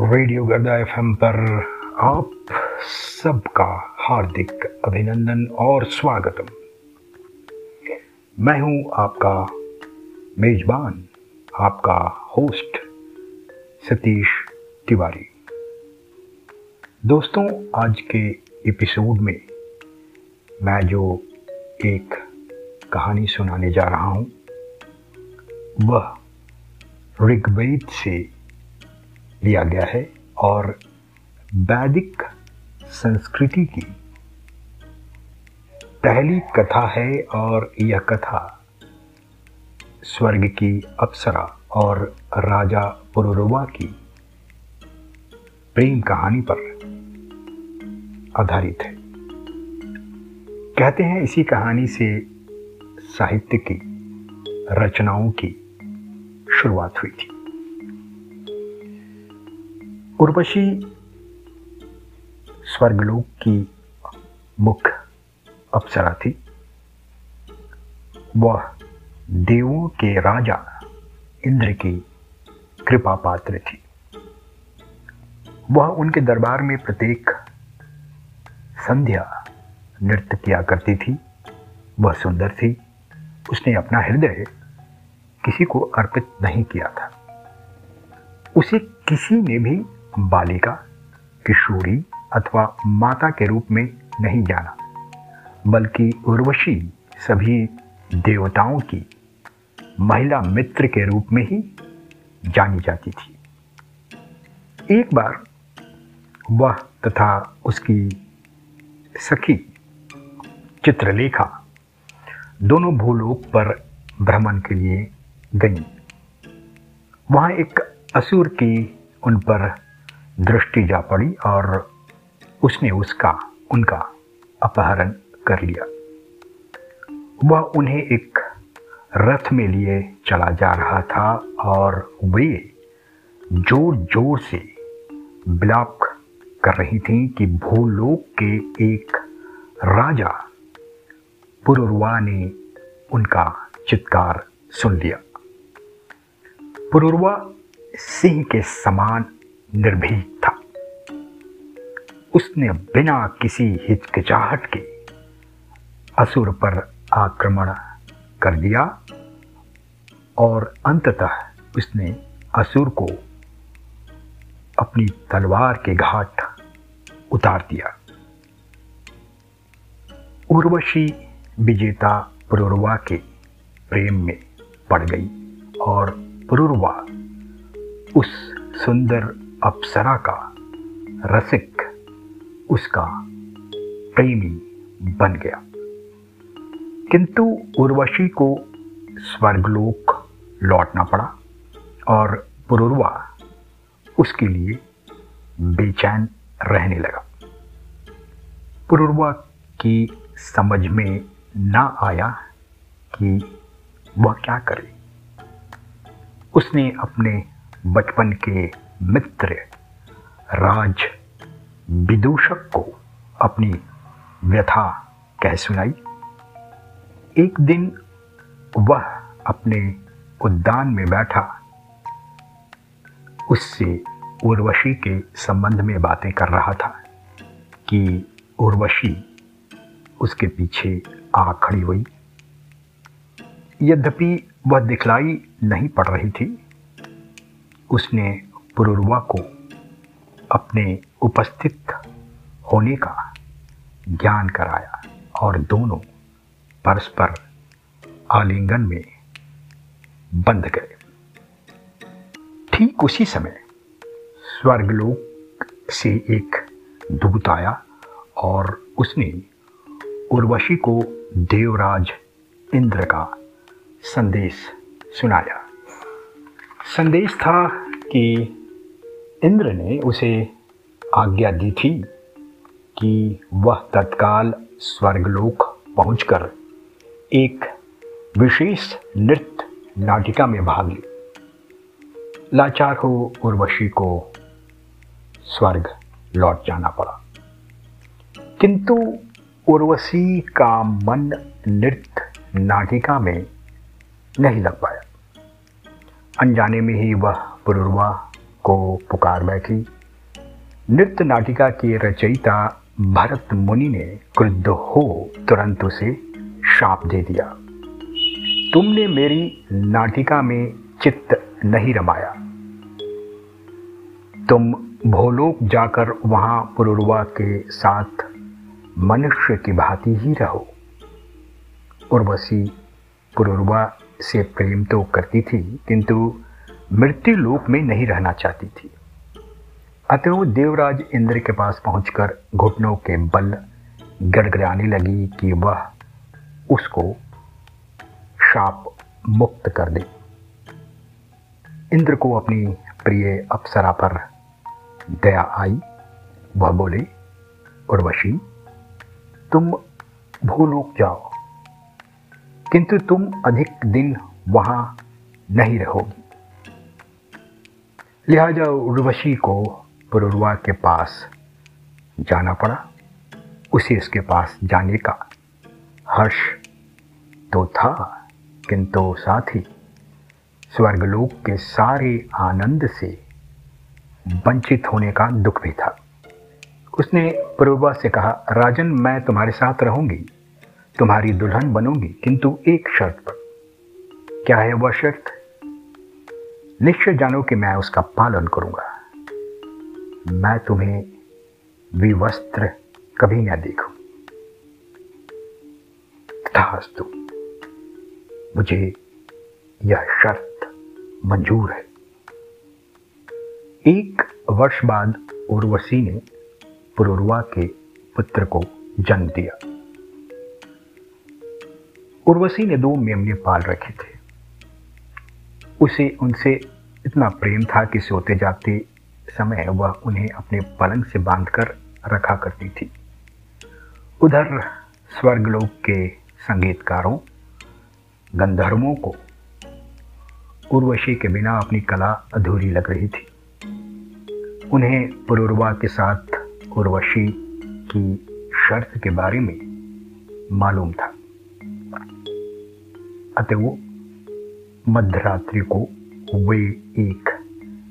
Radio गर्दा F पर आप सबका हार्दिक अभिनंदन और स्वागतम। मैं हूँ आपका मेजबान, आपका होस्ट सतीश तिवारी। दोस्तों, आज के एपिसोड में मैं जो एक कहानी सुनाने जा रहा हूँ, वह ऋग्वेद से लिया गया है और वैदिक संस्कृति की पहली कथा है और यह कथा स्वर्ग की अप्सरा और राजा पुरुरवा की प्रेम कहानी पर आधारित है। कहते हैं इसी कहानी से साहित्य की रचनाओं की शुरुआत हुई थी। उर्वशी स्वर्गलोक की मुख्य अप्सरा थी। वह देवों के राजा इंद्र की कृपा पात्र थी। वह उनके दरबार में प्रत्येक संध्या नृत्य किया करती थी। वह सुंदर थी। उसने अपना हृदय किसी को अर्पित नहीं किया था। उसे किसी ने भी बालिका, किशोरी अथवा माता के रूप में नहीं जाना, बल्कि उर्वशी सभी देवताओं की महिला मित्र के रूप में ही जानी जाती थी। एक बार वह तथा उसकी सखी चित्रलेखा दोनों भूलोक पर भ्रमण के लिए गईं। वहाँ एक असुर की उन पर दृष्टि जा पड़ी और उसने उसका, उनका अपहरण कर लिया। वह उन्हें एक रथ में लिए चला जा रहा था और वे ज़ोर ज़ोर से बिलाप कर रही थी कि भूलोक के एक राजा पुरुरवा ने उनका चित्कार सुन लिया। पुरुरवा सिंह के समान निर्भीक था उसने बिना किसी हिचकिचाहट के असुर पर आक्रमण कर दिया और अंततः उसने असुर को अपनी तलवार के घाट उतार दिया। उर्वशी विजेता पुरुर्वा के प्रेम में पड़ गई और पुरुर्वा उस सुंदर अप्सरा का रसिक उसका प्रेमी बन गया। किंतु उर्वशी को स्वर्गलोक लौटना पड़ा और पुरुर्वा उसके लिए बेचैन रहने लगा। पुरुरवा की समझ में ना आया कि वह क्या करे। उसने अपने बचपन के मित्र राज विदूषक को अपनी व्यथा कह सुनाई। एक दिन वह अपने उद्यान में बैठा। उससे उर्वशी के संबंध में बातें कर रहा था कि उर्वशी उसके पीछे आ खड़ी हुई। यद्यपि वह दिखलाई नहीं पड़ रही थी, उसने पुरुरवा को अपने उपस्थित होने का ज्ञान कराया और दोनों परस्पर आलिंगन में बंध गए। ठीक उसी समय स्वर्गलोक से एक दूत आया और उसने उर्वशी को देवराज इंद्र का संदेश सुनाया। संदेश था कि इंद्र ने उसे आज्ञा दी थी कि वह तत्काल स्वर्गलोक पहुंचकर एक विशेष नृत्य नाटिका में भाग ले। लाचार हो उर्वशी को स्वर्ग लौट जाना पड़ा। किंतु उर्वशी का मन नृत्य नाटिका में नहीं लग पाया। अनजाने में ही वह पुरुरवा को पुकार बैठी। नृत्य नाटिका के रचयिता भरत मुनि ने क्रुद्ध हो तुरंत उसे शाप दे दिया। तुमने मेरी नाटिका में चित्त नहीं रमाया। तुम भोलोक जाकर वहाँ पुरुरवा के साथ मनुष्य की भांति ही रहो। उर्वशी पुरुरवा से प्रेम तो करती थी, किंतु मृत्यु लोक में नहीं रहना चाहती थी। अतः वो देवराज इंद्र के पास पहुंचकर घुटनों के बल गड़गड़ाने लगी कि वह उसको शाप मुक्त कर दे। इंद्र को अपनी प्रिय अप्सरा पर दया आई। वह बोले, उर्वशी, तुम भूलोक जाओ, किंतु तुम अधिक दिन वहाँ नहीं रहोगी। लिहाजा उर्वशी को पुरुरवा के पास जाना पड़ा। उसे इसके पास जाने का हर्ष तो था, किंतु साथ ही स्वर्गलोक के सारे आनंद से वंचित होने का दुख भी था। उसने पुरुरवा से कहा, राजन, मैं तुम्हारे साथ रहूँगी, तुम्हारी दुल्हन बनूँगी, किंतु एक शर्त पर। क्या है वह शर्त? निश्चय जानो कि मैं उसका पालन करूँगा। मैं तुम्हें विवस्त्र कभी न देखूँ। तथास्तु मुझे यह शर्त मंजूर है। एक वर्ष बाद उर्वशी ने पुरुरवा के पुत्र को जन्म दिया। उर्वशी ने दो मेमने पाल रखे थे। उसे, उनसे इतना प्रेम था कि सोते जाते समय वह उन्हें अपने पलंग से बांधकर रखा करती थी। उधर स्वर्गलोक के संगीतकारों, गंधर्वों को उर्वशी के बिना अपनी कला अधूरी लग रही थी। उन्हें पुरुर्वा के साथ उर्वशी की शर्त के बारे में मालूम था। अतः वो मध्यरात्रि को वे एक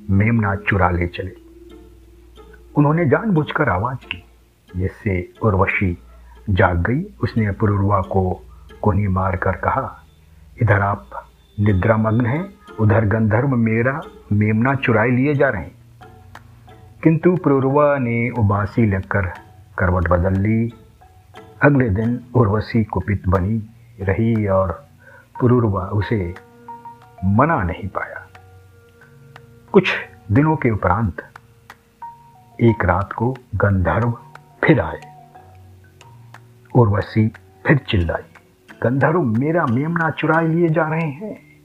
मेमना चुरा ले चले। उन्होंने जानबूझकर आवाज़ की, जिससे उर्वशी जाग गई। उसने पुरुरवा को कोनी मार कर कहा, इधर आप निद्रा मग्न हैं, उधर गंधर्व मेरा मेमना चुराए लिए जा रहे हैं। किंतु पुरुरवा ने उबासी लगकर करवट बदल ली। अगले दिन उर्वशी कुपित बनी रही और पुरुरवा उसे मना नहीं पाया। कुछ दिनों के उपरांत एक रात को गंधर्व फिर आए। उर्वशी फिर चिल्लाई, गंधर्व, मेरा मेमना चुराए लिए जा रहे हैं।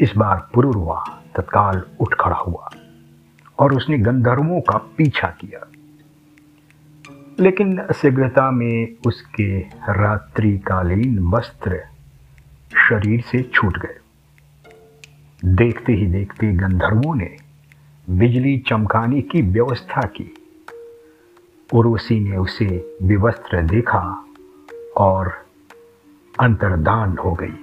इस बार पुरुरवा तत्काल उठ खड़ा हुआ और उसने गंधर्वों का पीछा किया। लेकिन शीघ्रता में उसके रात्रिकालीन वस्त्र शरीर से छूट गए। देखते ही देखते गंधर्वों ने बिजली चमकाने की व्यवस्था की। उर्वशी ने उसे विवस्त्र देखा और अंतर्दान हो गई।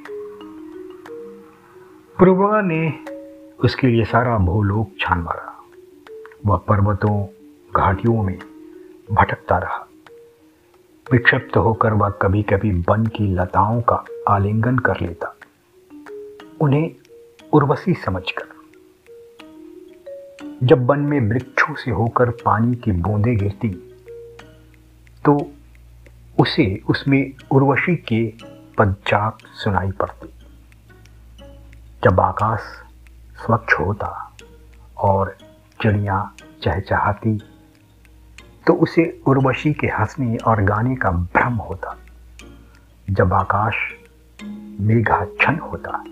प्रभा ने उसके लिए सारा भूलोक छान मारा। वह पर्वतों, घाटियों में भटकता रहा। विक्षिप्त होकर वह कभी कभी वन की लताओं का आलिंगन कर लेता। उन्हें उर्वशी समझकर। जब वन में वृक्षों से होकर पानी की बूंदें गिरती तो उसे उसमें उर्वशी के पदचाप सुनाई पड़ती। जब आकाश स्वच्छ होता और चिड़िया चहचहाती तो उसे उर्वशी के हंसने और गाने का भ्रम होता। जब आकाश मेघाच्छन होता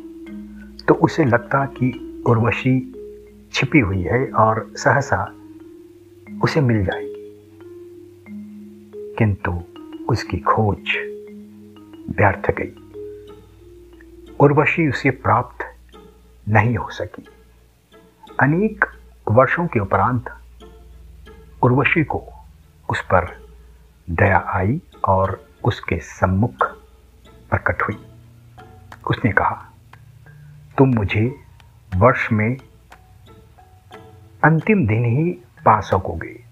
तो उसे लगता कि उर्वशी छिपी हुई है और सहसा उसे मिल जाएगी। किंतु उसकी खोज व्यर्थ गई। उर्वशी उसे प्राप्त नहीं हो सकी। अनेक वर्षों के उपरांत उर्वशी को उस पर दया आई और उसके सम्मुख प्रकट हुई। उसने कहा तुम मुझे वर्ष में अंतिम दिन ही पा सकोगे।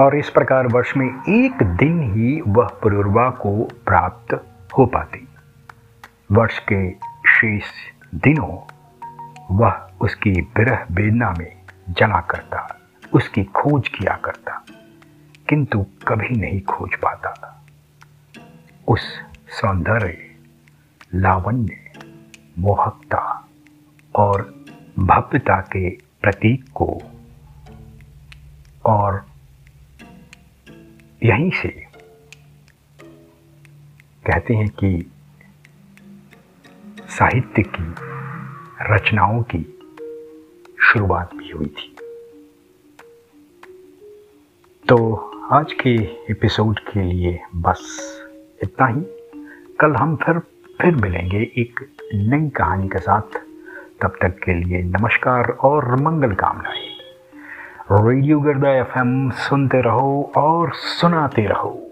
और इस प्रकार वर्ष में एक दिन ही वह पुरुर्वा को प्राप्त हो पाती। वर्ष के शेष दिनों वह उसकी विरह वेदना में जला करता, उसकी खोज किया करता, किंतु कभी नहीं खोज पाता। उस सौंदर्य, लावण्य मोहकता और भव्यता के प्रतीक को। और यहीं से कहते हैं कि साहित्य की रचनाओं की शुरुआत भी हुई थी। तो आज के एपिसोड के लिए बस इतना ही। कल हम फिर फिर मिलेंगे एक नई कहानी के साथ। तब तक के लिए नमस्कार और मंगल कामनाएँ। रेडियो गर्दा एफएम सुनते रहो और सुनाते रहो।